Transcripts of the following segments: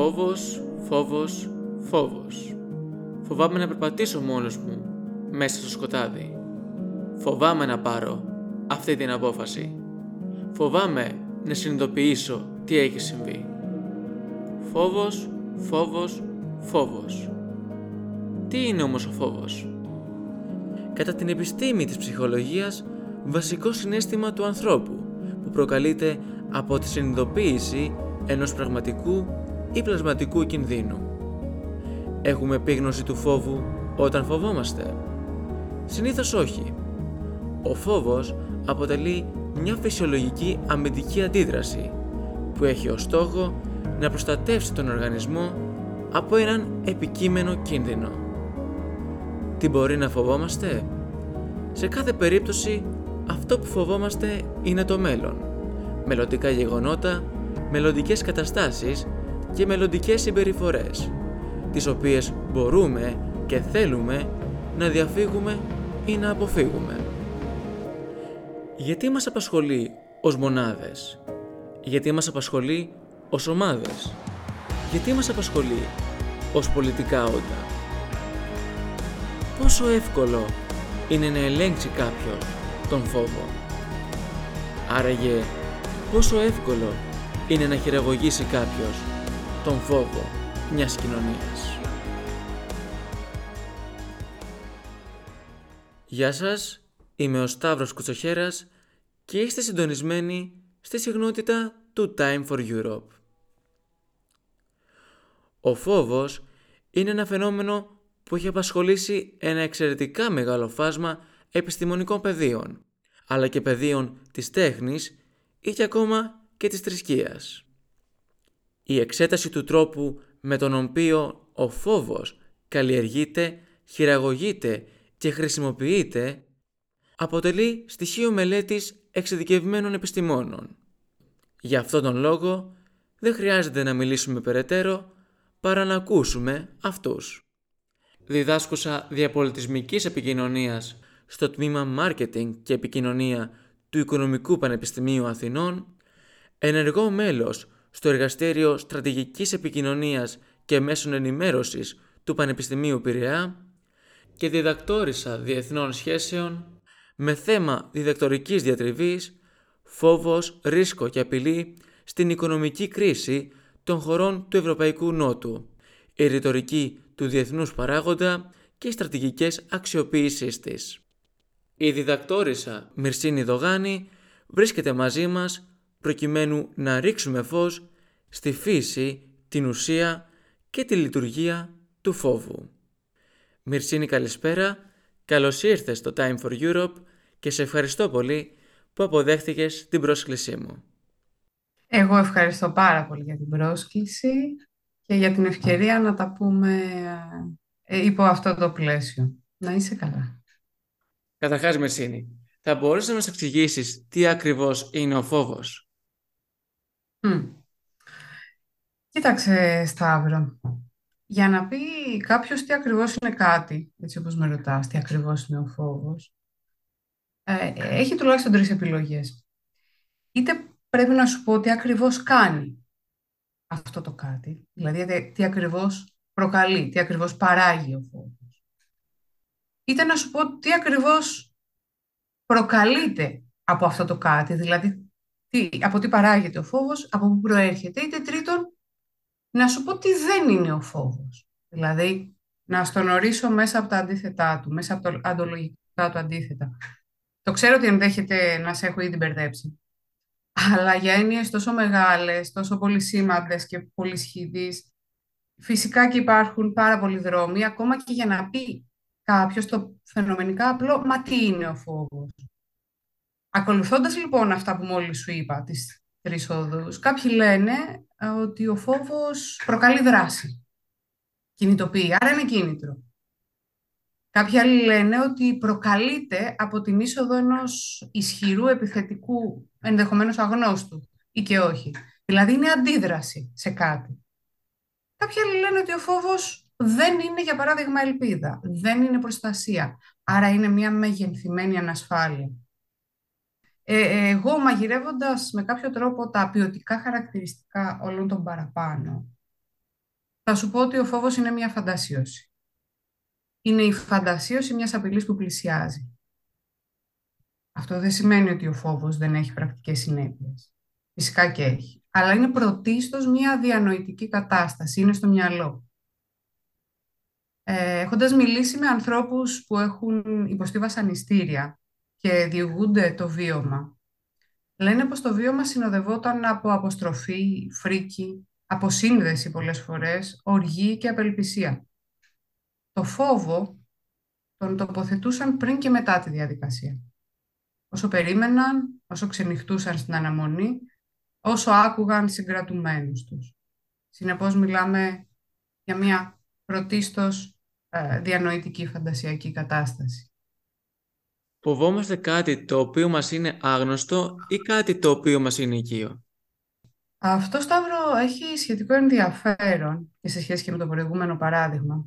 Φόβος, φόβος, φόβος. Φοβάμαι να περπατήσω μόνος μου μέσα στο σκοτάδι. Φοβάμαι να πάρω αυτή την απόφαση. Φοβάμαι να συνειδητοποιήσω τι έχει συμβεί. Φόβος, φόβος, φόβος. Τι είναι όμως ο φόβος; Κατά την επιστήμη της ψυχολογίας, βασικό συνέστημα του ανθρώπου που προκαλείται από τη συνειδητοποίηση ενός πραγματικού ή πλασματικού κινδύνου. Έχουμε επίγνωση του φόβου όταν φοβόμαστε; Συνήθως όχι. Ο φόβος αποτελεί μια φυσιολογική αμυντική αντίδραση που έχει ως στόχο να προστατεύσει τον οργανισμό από έναν επικείμενο κίνδυνο. Τι μπορεί να φοβόμαστε; Σε κάθε περίπτωση αυτό που φοβόμαστε είναι το μέλλον. Μελλοντικά γεγονότα, μελλοντικές καταστάσεις και μελλοντικές συμπεριφορές, τις οποίες μπορούμε και θέλουμε να διαφύγουμε ή να αποφύγουμε. Γιατί μας απασχολεί ως μονάδες, γιατί μας απασχολεί ως ομάδες, γιατί μας απασχολεί ως πολιτικά όντα; Πόσο εύκολο είναι να ελέγξει κάποιος τον φόβο; Άραγε πόσο εύκολο είναι να χειραγωγήσει κάποιος τον φόβο μιας κοινωνίας. Γεια σας, είμαι ο Σταύρος Κουτσοχέρας και είστε συντονισμένοι στη συγνότητα του Time for Europe. Ο φόβος είναι ένα φαινόμενο που έχει απασχολήσει ένα εξαιρετικά μεγάλο φάσμα επιστημονικών πεδίων, αλλά και πεδίων της τέχνης ή και ακόμα και της θρησκείας. Η εξέταση του τρόπου με τον οποίο ο φόβος καλλιεργείται, χειραγωγείται και χρησιμοποιείται αποτελεί στοιχείο μελέτης εξειδικευμένων επιστημόνων. Για αυτόν τον λόγο δεν χρειάζεται να μιλήσουμε περαιτέρω παρά να ακούσουμε αυτούς. Διδάσκουσα διαπολιτισμικής επικοινωνίας στο τμήμα Marketing και Επικοινωνία του Οικονομικού Πανεπιστημίου Αθηνών, ενεργό μέλος στο Εργαστήριο Στρατηγικής Επικοινωνίας και Μέσων Ενημέρωσης του Πανεπιστημίου Πειραιά και διδακτόρισα διεθνών σχέσεων με θέμα διδακτορικής διατριβής, φόβος, ρίσκο και απειλή στην οικονομική κρίση των χωρών του Ευρωπαϊκού Νότου, η ρητορική του διεθνούς παράγοντα και οι στρατηγικές αξιοποίησης της. Η διδακτόρισα Μυρσίνη Δογάνη βρίσκεται μαζί μας προκειμένου να ρίξουμε φως στη φύση, την ουσία και τη λειτουργία του φόβου. Μυρσίνη καλησπέρα, καλώς ήρθες στο Time for Europe και σε ευχαριστώ πολύ που αποδέχτηκες την πρόσκλησή μου. Εγώ ευχαριστώ πάρα πολύ για την πρόσκληση και για την ευκαιρία να τα πούμε ε, υπό αυτό το πλαίσιο. Να είσαι καλά. Καταρχάς, Μερσίνη, θα μπορούσες να μας εξηγήσεις τι ακριβώς είναι ο φόβος; Κοίταξε, Σταύρο. Για να πει κάποιος τι ακριβώς είναι κάτι, έτσι όπως με ρωτάς, τι ακριβώς είναι ο φόβος, ε, έχει τουλάχιστον τρεις επιλογές. Είτε πρέπει να σου πω τι ακριβώς κάνει αυτό το κάτι, δηλαδή τι ακριβώς προκαλεί, τι ακριβώς παράγει ο φόβος. Είτε να σου πω τι ακριβώς προκαλείται από αυτό το κάτι, δηλαδή τι, από τι παράγεται ο φόβος, από πού προέρχεται. Είτε τρίτον, να σου πω τι δεν είναι ο φόβος. Δηλαδή, να στον ορίσω μέσα από τα αντίθετά του, μέσα από τα αντολογικά του αντίθετα. Το ξέρω ότι ενδέχεται να σε έχω ήδη μπερδέψει. Αλλά για έννοιες τόσο μεγάλες, τόσο πολύ σήμαντες και πολύ σχηδείς, φυσικά και υπάρχουν πάρα πολλοί δρόμοι, ακόμα και για να πει κάποιος το φαινομενικά απλό, μα τι είναι ο φόβος. Ακολουθώντας λοιπόν αυτά που μόλις σου είπα, τις τρεις οδούς, κάποιοι λένε ε, ότι ο φόβος προκαλεί δράση. Κινητοποιεί, άρα είναι κίνητρο. Κάποιοι άλλοι λένε ότι προκαλείται από την είσοδο ενός ισχυρού επιθετικού, ενδεχομένως αγνώστου ή και όχι. Δηλαδή είναι αντίδραση σε κάτι. Κάποιοι άλλοι λένε ότι ο φόβος δεν είναι, για παράδειγμα, ελπίδα. Δεν είναι προστασία. Άρα είναι μια μεγενθυμένη ανασφάλεια. Ε, εγώ μαγειρεύοντας με κάποιο τρόπο τα ποιοτικά χαρακτηριστικά όλων των παραπάνω, θα σου πω ότι ο φόβος είναι μια φαντασίωση. Είναι η φαντασίωση μιας απειλής που πλησιάζει. Αυτό δεν σημαίνει ότι ο φόβος δεν έχει πρακτικές συνέπειες. Φυσικά και έχει. Αλλά είναι πρωτίστως μια διανοητική κατάσταση, είναι στο μυαλό. Ε, έχοντας μιλήσει με ανθρώπους που έχουν υποστεί βασανιστήρια και διηγούνται το βίωμα, λένε πως το βίωμα συνοδευόταν από αποστροφή, φρίκη, αποσύνδεση πολλές φορές, οργή και απελπισία. Το φόβο τον τοποθετούσαν πριν και μετά τη διαδικασία. Όσο περίμεναν, όσο ξενυχτούσαν στην αναμονή, όσο άκουγαν συγκρατουμένους τους. Συνεπώς μιλάμε για μια πρωτίστως ε, διανοητική φαντασιακή κατάσταση. Φοβόμαστε κάτι το οποίο μας είναι άγνωστο ή κάτι το οποίο μας είναι οικείο; Αυτό, Σταύρο, έχει σχετικό ενδιαφέρον και σε σχέση και με το προηγούμενο παράδειγμα.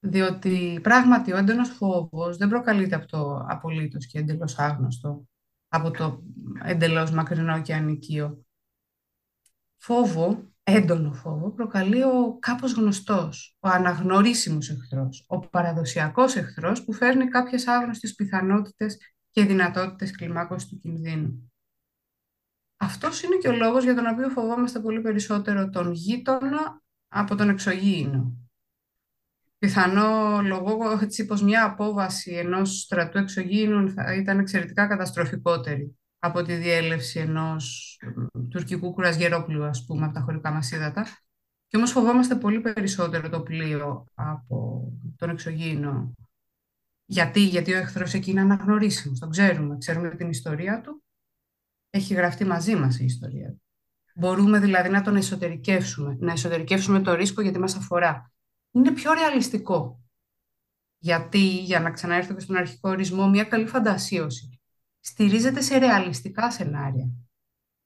Διότι πράγματι ο έντονος φόβος δεν προκαλείται από το απολύτως και εντελώς άγνωστο, από το εντελώς μακρινό και ανοικείο. Φόβο, έντονο φόβο, προκαλεί ο κάπως γνωστός, ο αναγνωρίσιμος εχθρός, ο παραδοσιακός εχθρός που φέρνει κάποιες άγνωστες πιθανότητες και δυνατότητες κλιμάκωσης του κινδύνου. Αυτός είναι και ο λόγος για τον οποίο φοβόμαστε πολύ περισσότερο τον γείτονα από τον εξωγήινο. Πιθανό λόγο έτσι πως μια απόβαση ενός στρατού εξωγήινου θα ήταν εξαιρετικά καταστροφικότερη από τη διέλευση ενός τουρκικού κουρασγερόπλου, ας πούμε, από τα χωρικά μας ύδατα. Και όμως φοβόμαστε πολύ περισσότερο το πλοίο από τον εξωγήινο. Γιατί, γιατί ο εχθρός εκεί είναι αναγνωρίσιμος, τον ξέρουμε, ξέρουμε την ιστορία του έχει γραφτεί μαζί μας η ιστορία του. Μπορούμε δηλαδή να τον εσωτερικεύσουμε, να εσωτερικεύσουμε το ρίσκο γιατί μας αφορά. Είναι πιο ρεαλιστικό. Γιατί, για να ξαναέρθω και στον αρχικό ορισμό, μια καλή φαντασίωση στηρίζεται σε ρεαλιστικά σενάρια.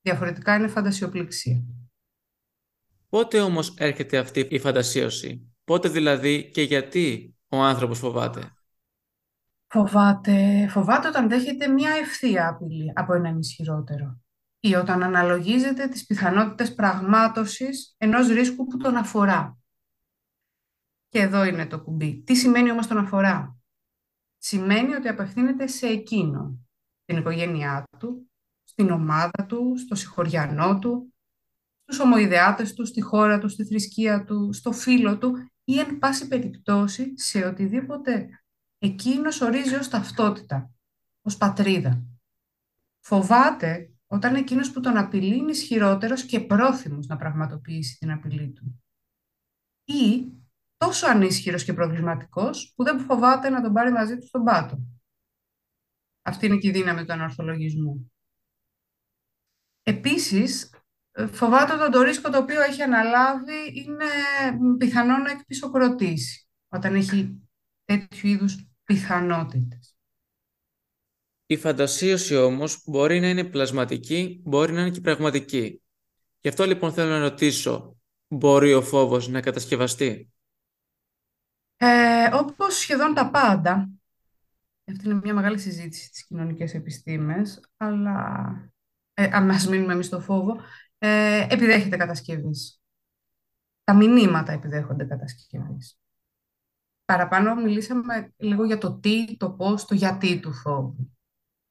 Διαφορετικά είναι φαντασιοπληξία. Πότε όμως έρχεται αυτή η φαντασίωση, πότε δηλαδή και γιατί ο άνθρωπος φοβάται; Φοβάται, φοβάται όταν δέχεται μια ευθεία απειλή από έναν ισχυρότερο ή όταν αναλογίζεται τις πιθανότητες πραγμάτωσης ενός ρίσκου που τον αφορά. Και εδώ είναι το κουμπί. Τι σημαίνει όμως τον αφορά; Σημαίνει ότι απευθύνεται σε εκείνο, την οικογένειά του, στην ομάδα του, στο συγχωριανό του, στους ομοειδεάτες του, στη χώρα του, στη θρησκεία του, στο φίλο του ή εν πάση περιπτώσει σε οτιδήποτε εκείνος ορίζει ως ταυτότητα, ως πατρίδα. Φοβάται όταν εκείνος που τον απειλεί είναι ισχυρότερος και πρόθυμος να πραγματοποιήσει την απειλή του. Ή τόσο ανίσχυρος και προβληματικός που δεν φοβάται να τον πάρει μαζί του στον πάτο. Αυτή είναι και η δύναμη του ανορθολογισμού. Επίσης, φοβάται ότι το ρίσκο το οποίο έχει αναλάβει είναι πιθανό να εκπισοκροτήσει όταν έχει τέτοιου είδους πιθανότητες. Η φαντασίωση όμως μπορεί να είναι πλασματική, μπορεί να είναι και πραγματική. Γι' αυτό λοιπόν θέλω να ρωτήσω, μπορεί ο φόβος να κατασκευαστεί; Ε, όπως σχεδόν τα πάντα, αυτή είναι μια μεγάλη συζήτηση στις κοινωνικές επιστήμες, αλλά ε, αν μας μείνουμε εμείς στο φόβο, ε, επιδέχεται κατασκευής. Τα μηνύματα επιδέχονται κατασκευής. Παραπάνω μιλήσαμε λίγο για το τι, το πώς, το γιατί του φόβου.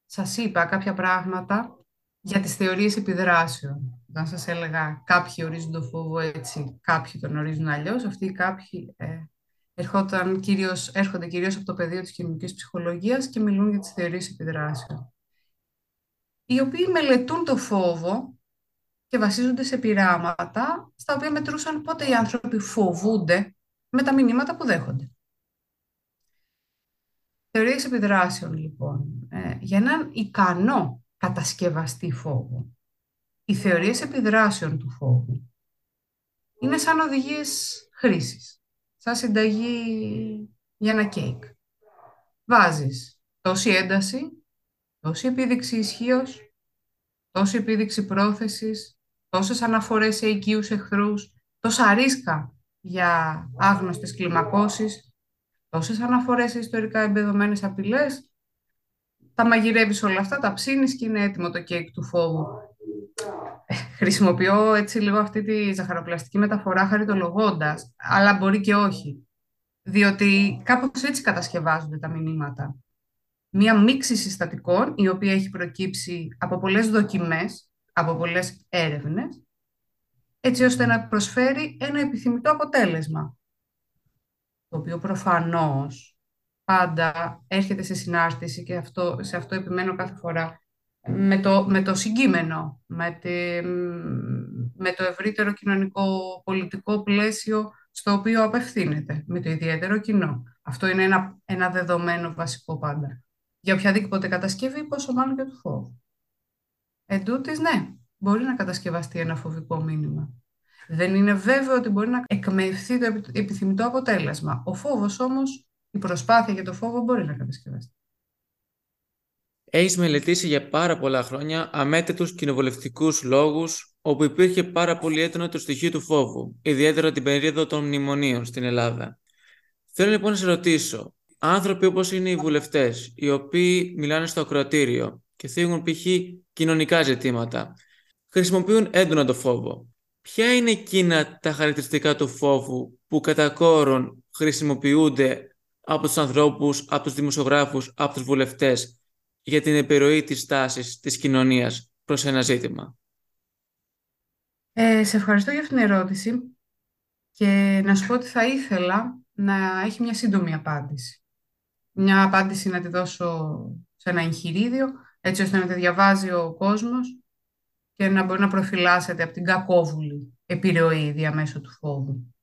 Σας είπα κάποια πράγματα για τις θεωρίες επιδράσεων. Όταν σας έλεγα κάποιοι ορίζουν το φόβο έτσι, κάποιοι τον ορίζουν αλλιώς, αυτοί οι κάποιοι ε, ερχόταν κυρίως, έρχονται κυρίως από το πεδίο της κοινωνικής ψυχολογίας και μιλούν για τις θεωρίες επιδράσεων. Οι οποίοι μελετούν το φόβο και βασίζονται σε πειράματα στα οποία μετρούσαν πότε οι άνθρωποι φοβούνται με τα μηνύματα που δέχονται. Θεωρίες επιδράσεων, λοιπόν. Ε, για έναν ικανό κατασκευαστή φόβο. Οι θεωρίες επιδράσεων του φόβου είναι σαν οδηγίες χρήσης. Σαν συνταγή για ένα κέικ. Βάζεις τόση ένταση, τόση επίδειξη ισχύως, τόση επίδειξη πρόθεσης, τόσες αναφορές σε οικείους εχθρούς, τόσα ρίσκα για άγνωστες κλιμακώσεις, τόσες αναφορές σε ιστορικά εμπεδομένες απειλές, τα μαγειρεύεις όλα αυτά, τα ψήνεις και είναι έτοιμο το κέικ του φόβου. Χρησιμοποιώ έτσι λίγο αυτή τη ζαχαροπλαστική μεταφορά χαριτολογώντας, αλλά μπορεί και όχι. Διότι κάπως έτσι κατασκευάζονται τα μηνύματα. Μία μίξη συστατικών, η οποία έχει προκύψει από πολλές δοκιμές, από πολλές έρευνες, έτσι ώστε να προσφέρει ένα επιθυμητό αποτέλεσμα, το οποίο προφανώς πάντα έρχεται σε συνάρτηση και αυτό, σε αυτό επιμένω κάθε φορά με το, με το συγκείμενο, με, με το ευρύτερο κοινωνικό πολιτικό πλαίσιο στο οποίο απευθύνεται, με το ιδιαίτερο κοινό. Αυτό είναι ένα, ένα δεδομένο βασικό πάντα. Για οποιαδήποτε κατασκευή, πόσο μάλλον και του φόβου. Εν τούτης, ναι, μπορεί να κατασκευαστεί ένα φοβικό μήνυμα. Δεν είναι βέβαιο ότι μπορεί να εκμευθεί το επιθυμητό αποτέλεσμα. Ο φόβος όμως, η προσπάθεια για το φόβο μπορεί να κατασκευαστεί. Έχεις μελετήσει για πάρα πολλά χρόνια αμέτρητους κοινοβουλευτικούς λόγους όπου υπήρχε πάρα πολύ έντονο το στοιχείο του φόβου, ιδιαίτερα την περίοδο των μνημονίων στην Ελλάδα. Θέλω λοιπόν να σε ρωτήσω, άνθρωποι όπως είναι οι βουλευτές, οι οποίοι μιλάνε στο ακροατήριο και θίγουν π.χ. κοινωνικά ζητήματα, χρησιμοποιούν έντονα το φόβο. Ποια είναι εκείνα τα χαρακτηριστικά του φόβου που κατά κόρον χρησιμοποιούνται από τους ανθρώπους, από τους δημοσιογράφους, από τους βουλευτές για την επιρροή της τάσης της κοινωνίας προς ένα ζήτημα. Ε, σε ευχαριστώ για αυτήν την ερώτηση και να σου πω ότι θα ήθελα να έχει μια σύντομη απάντηση. Μια απάντηση να τη δώσω σε ένα εγχειρίδιο, έτσι ώστε να τη διαβάζει ο κόσμος και να μπορεί να προφυλάσσεται από την κακόβουλη επιρροή διαμέσου του φόβου.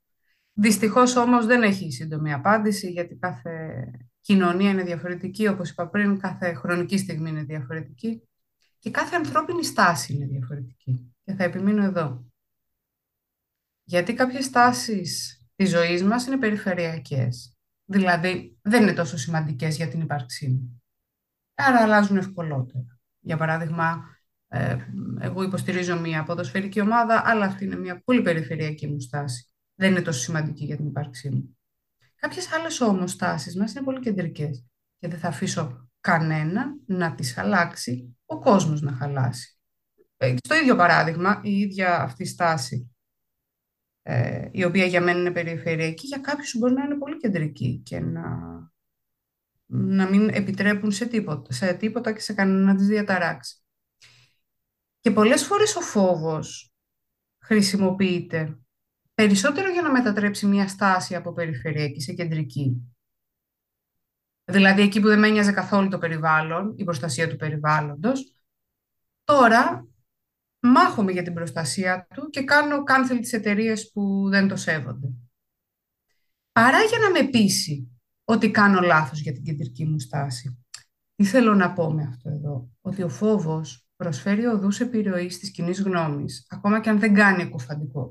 Δυστυχώς όμως δεν έχει σύντομη απάντηση, γιατί κάθε κοινωνία είναι διαφορετική, όπως είπα πριν, κάθε χρονική στιγμή είναι διαφορετική και κάθε ανθρώπινη στάση είναι διαφορετική. Και θα επιμείνω εδώ. Γιατί κάποιες στάσεις της ζωής μας είναι περιφερειακές. Δηλαδή, δεν είναι τόσο σημαντικές για την ύπαρξή μου. Άρα αλλάζουν ευκολότερα. Για παράδειγμα, ε, εγώ υποστηρίζω μια ποδοσφαιρική ομάδα, αλλά αυτή είναι μια πολύ περιφερειακή μου στάση. Δεν είναι τόσο σημαντική για την ύπαρξή μου. Κάποιες άλλες όμω τάσει μας είναι πολύ κεντρικές και δεν θα αφήσω κανέναν να τις αλλάξει, ο κόσμος να χαλάσει. Ε, στο ίδιο παράδειγμα, η ίδια αυτή στάση, ε, η οποία για μένα είναι περιφερειακή, για κάποιους μπορεί να είναι πολύ κεντρική και να, να μην επιτρέπουν σε τίποτα, σε τίποτα και σε κανένα να τις διαταράξει. Και πολλές φορές ο φόβος χρησιμοποιείται περισσότερο για να μετατρέψει μια στάση από περιφερειακή σε κεντρική. Δηλαδή εκεί που δεν με ένοιαζε καθόλου το περιβάλλον, η προστασία του περιβάλλοντος, τώρα μάχομαι για την προστασία του και κάνω cancel τις εταιρείες που δεν το σέβονται. Παρά για να με πείσει ότι κάνω λάθος για την κεντρική μου στάση. Τι θέλω να πω με αυτό εδώ, ότι ο φόβος προσφέρει οδούς επιρροής της κοινή γνώμης, ακόμα και αν δεν κάνει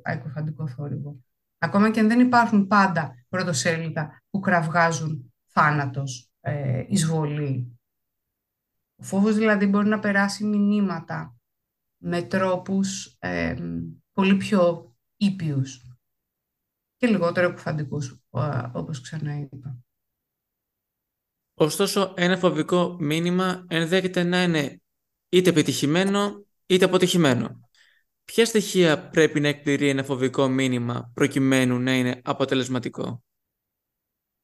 εκοφαντικό θόρυβο. Ακόμα και αν δεν υπάρχουν πάντα πρωτοσέλιδα που κραυγάζουν θάνατος, ε, εισβολή. Ο φόβος δηλαδή μπορεί να περάσει μηνύματα με τρόπους ε, πολύ πιο ήπιους και λιγότερο εκοφαντικούς, όπως ξαναείπα. Ωστόσο, ένα φοβικό μήνυμα ενδέχεται να είναι είτε επιτυχημένο είτε αποτυχημένο. Ποια στοιχεία πρέπει να εκπληρεί ένα φοβικό μήνυμα προκειμένου να είναι αποτελεσματικό;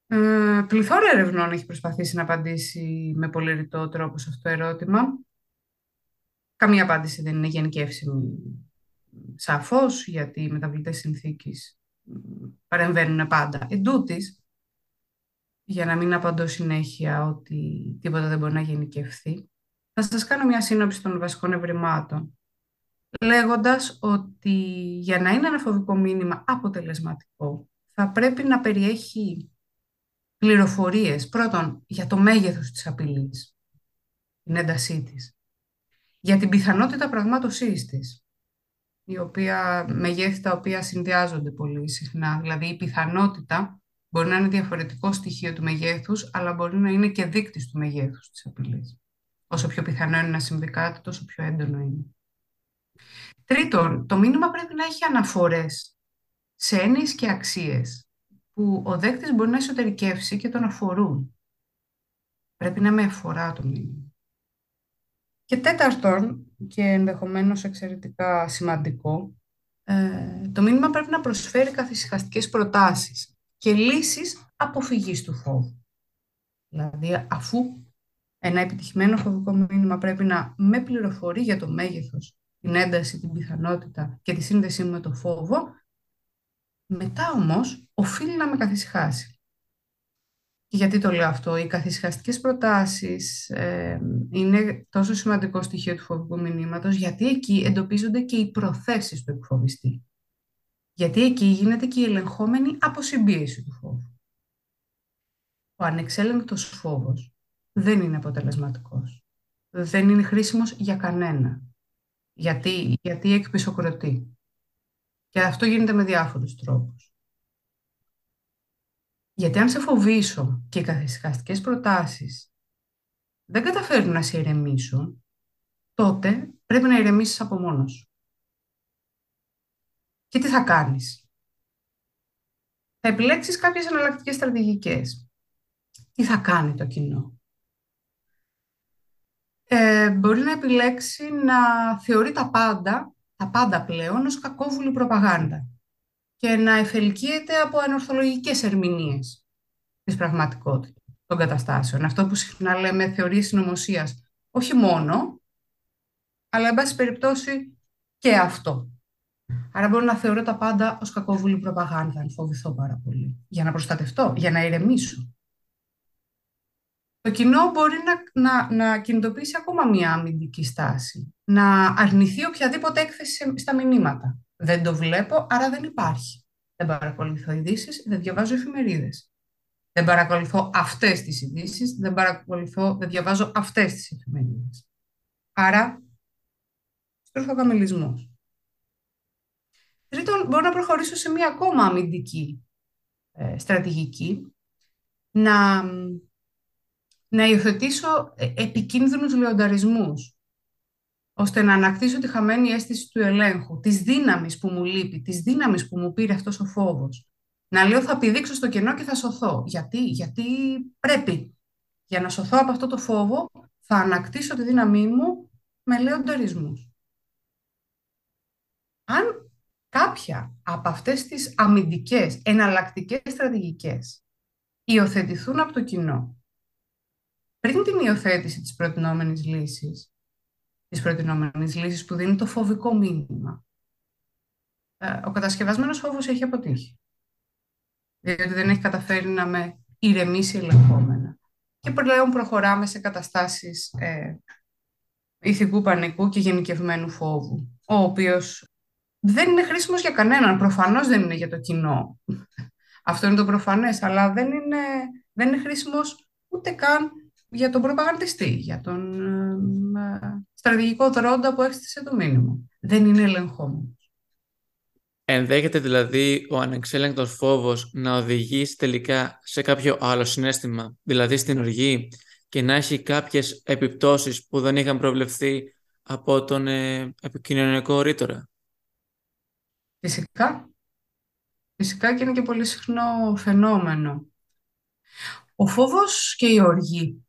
Ε, πληθώρα ερευνών έχει προσπαθήσει να απαντήσει με πολύ ρητό τρόπο σε αυτό το ερώτημα. Καμία απάντηση δεν είναι γενικεύσιμη σαφώς, γιατί οι μεταβλητές συνθήκες παρεμβαίνουν πάντα. Εν για να μην απαντώ συνέχεια ότι τίποτα δεν μπορεί να γενικευθεί, θα σας κάνω μια σύνοψη των βασικών ευρημάτων, λέγοντας ότι για να είναι ένα φοβικό μήνυμα αποτελεσματικό, θα πρέπει να περιέχει πληροφορίες, πρώτον, για το μέγεθος της απειλής, την έντασή της, για την πιθανότητα πραγμάτωσής της, η οποία, μεγέθη τα οποία συνδυάζονται πολύ συχνά. Δηλαδή, η πιθανότητα μπορεί να είναι διαφορετικό στοιχείο του μεγέθους, αλλά μπορεί να είναι και δείκτης του μεγέθους της απειλής. Όσο πιο πιθανό είναι να συμβεί κάτι, τόσο πιο έντονο είναι. Τρίτον, το μήνυμα πρέπει να έχει αναφορές σε έννοιες και αξίες που ο δέκτης μπορεί να εσωτερικεύσει και τον αφορούν. Πρέπει να με αφορά το μήνυμα. Και τέταρτον, και ενδεχομένως εξαιρετικά σημαντικό, ε, το μήνυμα πρέπει να προσφέρει καθησυχαστικές προτάσεις και λύσεις αποφυγής του φόβου. Δηλαδή, αφού ένα επιτυχημένο φοβικό μήνυμα πρέπει να με πληροφορεί για το μέγεθος, την ένταση, την πιθανότητα και τη σύνδεσή με το φόβο, μετά όμως οφείλει να με καθησυχάσει. Και γιατί το λέω αυτό, οι καθησυχαστικές προτάσεις ε, είναι τόσο σημαντικό στοιχείο του φοβικού μηνύματος, γιατί εκεί εντοπίζονται και οι προθέσεις του εκφοβιστή. Γιατί εκεί γίνεται και η ελεγχόμενη αποσυμπίεση του φόβου. Ο ανεξέλεγκτος φόβος δεν είναι αποτελεσματικός. Δεν είναι χρήσιμος για κανένα. Γιατί, γιατί εκπισοκροτεί. Και αυτό γίνεται με διάφορους τρόπους. Γιατί αν σε φοβήσω και οι καθησυχαστικές προτάσεις δεν καταφέρουν να σε ηρεμήσουν, τότε πρέπει να ηρεμήσεις από μόνος σου. Και τι θα κάνεις; Θα επιλέξεις κάποιες εναλλακτικές στρατηγικές. Τι θα κάνει το κοινό; Ε, μπορεί να επιλέξει να θεωρεί τα πάντα, τα πάντα πλέον, ως κακόβουλη προπαγάνδα και να εφελκύεται από ανορθολογικές ερμηνείες της πραγματικότητας των καταστάσεων. Αυτό που συχνά λέμε θεωρίες συνωμοσίας. Όχι μόνο, αλλά εν πάση περιπτώσει και αυτό. Άρα μπορώ να θεωρώ τα πάντα ως κακόβουλη προπαγάνδα, αν φοβηθώ πάρα πολύ. Για να προστατευτώ, για να ηρεμήσω. Το κοινό μπορεί να, να, να κινητοποιήσει ακόμα μία αμυντική στάση. Να αρνηθεί οποιαδήποτε έκθεση στα μηνύματα. Δεν το βλέπω, άρα δεν υπάρχει. Δεν παρακολουθώ ειδήσεις, δεν διαβάζω εφημερίδες. Δεν παρακολουθώ αυτές τις ειδήσεις, δεν παρακολουθώ, δεν διαβάζω αυτές τις εφημερίδες. Άρα, στροφοκαμιλισμό. Τρίτον, μπορώ να προχωρήσω σε μία ακόμα αμυντική ε, στρατηγική, να, να υιοθετήσω ε, επικίνδυνους λεονταρισμούς, ώστε να ανακτήσω τη χαμένη αίσθηση του ελέγχου, της δύναμης που μου λείπει, της δύναμης που μου πήρε αυτός ο φόβος. Να λέω θα πηδήξω στο κενό και θα σωθώ. Γιατί, γιατί πρέπει. Για να σωθώ από αυτό το φόβο θα ανακτήσω τη δύναμή μου με λεονταρισμούς. Αν κάποια από αυτές τις αμυντικές, εναλλακτικές στρατηγικές υιοθετηθούν από το κοινό πριν την υιοθέτηση της προτινόμενης λύσης, της προτινόμενης λύσης που δίνει το φοβικό μήνυμα. Ε, ο κατασκευασμένος φόβος έχει αποτύχει. Διότι δεν έχει καταφέρει να με ηρεμήσει ελεγχόμενα. Και πλέον προχωράμε σε καταστάσεις ε, ηθικού πανικού και γενικευμένου φόβου, ο οποίος δεν είναι χρήσιμος για κανέναν. Προφανώς δεν είναι για το κοινό. Αυτό είναι το προφανές, αλλά δεν είναι, δεν είναι χρήσιμος ούτε καν για τον προπαγανδιστή, για τον ε, στρατηγικό δρόντα που έστησε το μήνυμα. Δεν είναι ελεγχόμενος. Ενδέχεται δηλαδή ο ανεξέλεγκτος φόβος να οδηγήσει τελικά σε κάποιο άλλο συνέστημα, δηλαδή στην οργή, και να έχει κάποιες επιπτώσεις που δεν είχαν προβλεφθεί από τον ε, επικοινωνιακό ρήτορα. Φυσικά. Φυσικά και είναι και πολύ συχνό φαινόμενο. Ο φόβος και η οργή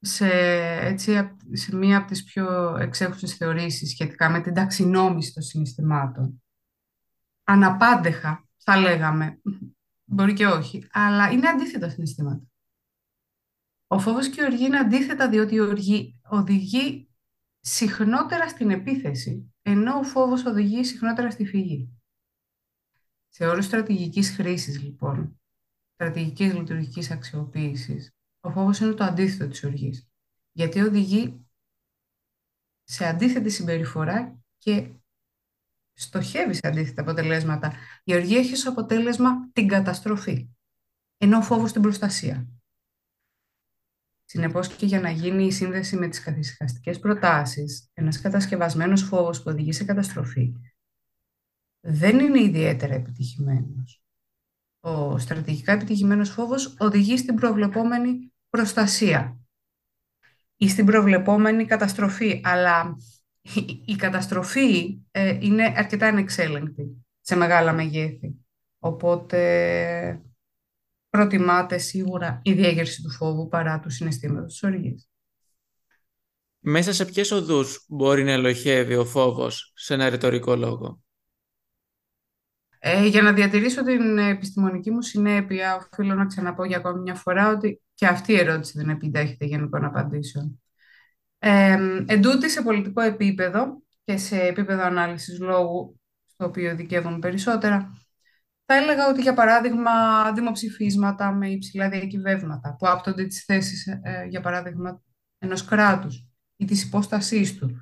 σε, έτσι, σε μία από τις πιο εξέχουσες θεωρήσεις σχετικά με την ταξινόμηση των συναισθημάτων. Αναπάντεχα, θα λέγαμε, μπορεί και όχι, αλλά είναι αντίθετα συναισθήματα. Ο φόβος και η οργή είναι αντίθετα διότι η οργή οδηγεί συχνότερα στην επίθεση, ενώ ο φόβος οδηγεί συχνότερα στη φυγή. Σε όρους στρατηγικής χρήσης, λοιπόν, στρατηγικής λειτουργικής αξιοποίησης, ο φόβος είναι το αντίθετο της οργής. Γιατί οδηγεί σε αντίθετη συμπεριφορά και στοχεύει σε αντίθετα αποτελέσματα. Η οργή έχει ως αποτέλεσμα την καταστροφή, ενώ ο φόβος την προστασία. Συνεπώς και για να γίνει η σύνδεση με τις καθησυχαστικές προτάσεις, ένας κατασκευασμένος φόβος που οδηγεί σε καταστροφή δεν είναι ιδιαίτερα επιτυχημένος. Ο στρατηγικά επιτυχημένος φόβος οδηγεί στην προβλεπόμενη προστασία ή στην προβλεπόμενη καταστροφή. Αλλά η καταστροφή ε, είναι αρκετά ανεξέλεγκτη σε μεγάλα μεγέθη. Οπότε προτιμάται σίγουρα η διέγερση του φόβου παρά του συναισθήματος της οργής. Μέσα σε ποιες οδούς μπορεί να ελοχεύει ο φόβος σε ένα ρητορικό λόγο; Ε, για να διατηρήσω την επιστημονική μου συνέπεια, οφείλω να ξαναπώ για ακόμη μια φορά ότι και αυτή η ερώτηση δεν επιδέχεται γενικών απαντήσεων. Ε, εν σε πολιτικό επίπεδο και σε επίπεδο ανάλυσης λόγου, στο οποίο δικαιεύομαι περισσότερα, θα έλεγα ότι, για παράδειγμα, δημοψηφίσματα με υψηλά διακυβεύματα που άπτονται τις θέσεις, ε, για παράδειγμα, ενός κράτους ή της υπόστασής του,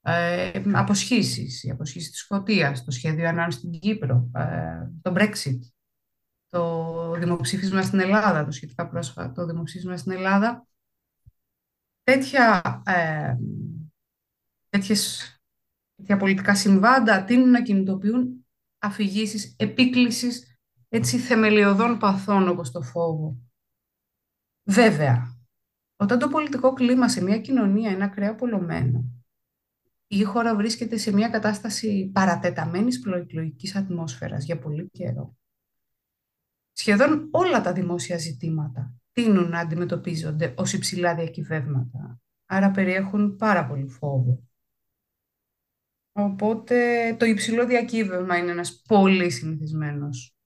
ε, αποσχήσεις, η αποσχήση της Σκοτίας, το σχέδιο ανάνωση στην Κύπρο, ε, το Brexit, το δημοψήφισμα στην Ελλάδα, το σχετικά πρόσφατο το δημοψήφισμα στην Ελλάδα, τέτοια, ε, τέτοιες, τέτοια πολιτικά συμβάντα τείνουν να κινητοποιούν αφηγήσεις επίκλησης έτσι θεμελιωδών παθών όπως το φόβο. Βέβαια, όταν το πολιτικό κλίμα σε μια κοινωνία είναι ακραία πολλωμένο, η χώρα βρίσκεται σε μια κατάσταση παρατεταμένης προεκλογικής ατμόσφαιρας για πολύ καιρό. Σχεδόν όλα τα δημόσια ζητήματα τείνουν να αντιμετωπίζονται ως υψηλά διακυβεύματα, άρα περιέχουν πάρα πολύ φόβο. Οπότε το υψηλό διακύβευμα είναι ένας πολύ συνηθισμένος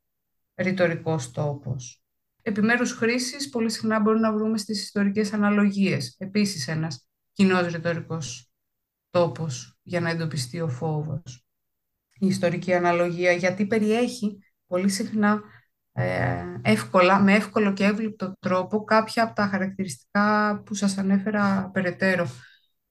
ρητορικός τόπος. Επιμέρους χρήσεις πολύ συχνά μπορούμε να βρούμε στις ιστορικές αναλογίες. Επίσης ένας κοινός ρητορικός τόπος για να εντοπιστεί ο φόβος. Η ιστορική αναλογία γιατί περιέχει πολύ συχνά ε, εύκολα, με εύκολο και εύληπτο τρόπο κάποια από τα χαρακτηριστικά που σας ανέφερα περαιτέρω.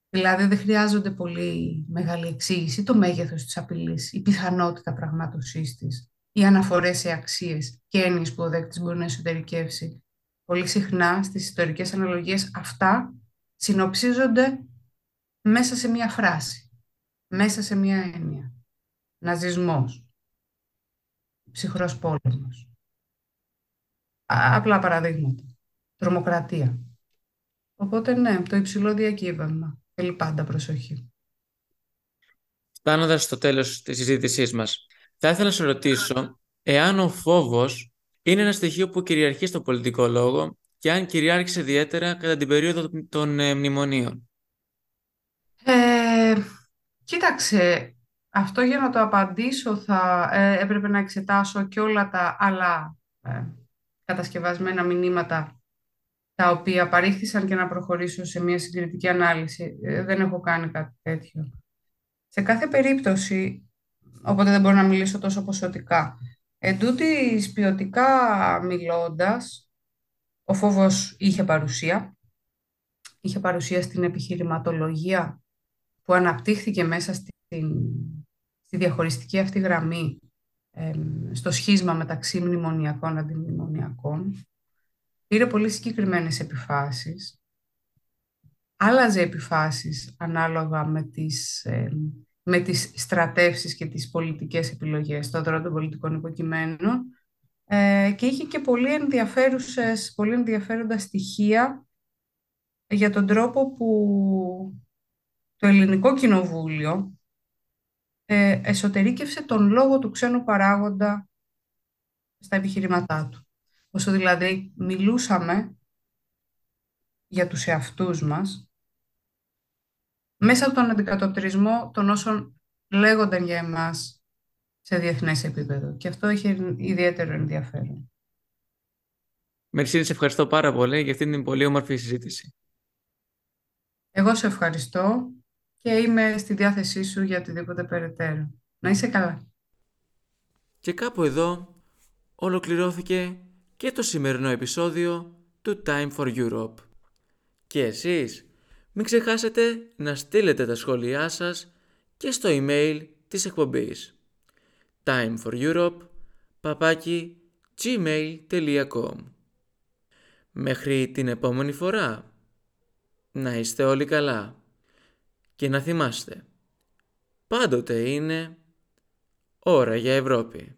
Δηλαδή δεν χρειάζονται πολύ μεγάλη εξήγηση, το μέγεθος της απειλής, η πιθανότητα πραγματοσής της, οι αναφορές σε αξίες και έννοιες που ο δέκτης μπορεί να εσωτερικεύσει. Πολύ συχνά στις ιστορικές αναλογίες αυτά συνοψίζονται μέσα σε μία φράση, μέσα σε μία έννοια. Ναζισμός, ψυχρός πόλεμος. Απλά παραδείγματα. Τρομοκρατία. Οπότε ναι, το υψηλό διακύβευμα. Θέλει πάντα προσοχή. Φτάνοντας στο τέλος της συζήτησής μας, θα ήθελα να σε ρωτήσω εάν ο φόβος είναι ένα στοιχείο που κυριαρχεί στο πολιτικό λόγο και αν κυριάρχησε ιδιαίτερα κατά την περίοδο των ε, μνημονίων. Ε, κοίταξε, αυτό για να το απαντήσω θα ε, έπρεπε να εξετάσω και όλα τα άλλα ε, κατασκευασμένα μηνύματα τα οποία παρήχθησαν και να προχωρήσω σε μια συγκριτική ανάλυση. Ε, δεν έχω κάνει κάτι τέτοιο. Σε κάθε περίπτωση, οπότε δεν μπορώ να μιλήσω τόσο ποσοτικά, εν τούτης ποιοτικά μιλώντας, ο φόβος είχε παρουσία. Είχε παρουσία στην επιχειρηματολογία που αναπτύχθηκε μέσα στην, στη διαχωριστική αυτή γραμμή στο σχίσμα μεταξύ μνημονιακών αντιμνημονιακών πήρε πολύ συγκεκριμένες επιφάσεις. Άλλαζε επιφάσεις ανάλογα με τις, ε, με τις στρατεύσεις και τις πολιτικές επιλογές των δρόμων των πολιτικών υποκειμένων ε, και είχε και πολύ, ενδιαφέρουσες, πολύ ενδιαφέροντα στοιχεία για τον τρόπο που το ελληνικό κοινοβούλιο ε, εσωτερήκευσε τον λόγο του ξένου παράγοντα στα επιχειρηματά του. Όσο δηλαδή μιλούσαμε για τους εαυτούς μας, μέσα από τον αντικατοπτρισμό των όσων λέγονταν για εμάς σε διεθνές επίπεδο. Και αυτό έχει ιδιαίτερο ενδιαφέρον. Μερσίνη, σε ευχαριστώ πάρα πολύ για αυτήν την πολύ όμορφη συζήτηση. Εγώ σε ευχαριστώ και είμαι στη διάθεσή σου για οτιδήποτε περαιτέρω. Να είσαι καλά. Και κάπου εδώ ολοκληρώθηκε και το σημερινό επεισόδιο του Time for Europe. Και εσείς μην ξεχάσετε να στείλετε τα σχόλιά σας και στο email της εκπομπής Time for Europe παπάκι gmail.com Μέχρι την επόμενη φορά. Να είστε όλοι καλά. Και να θυμάστε, πάντοτε είναι ώρα για Ευρώπη.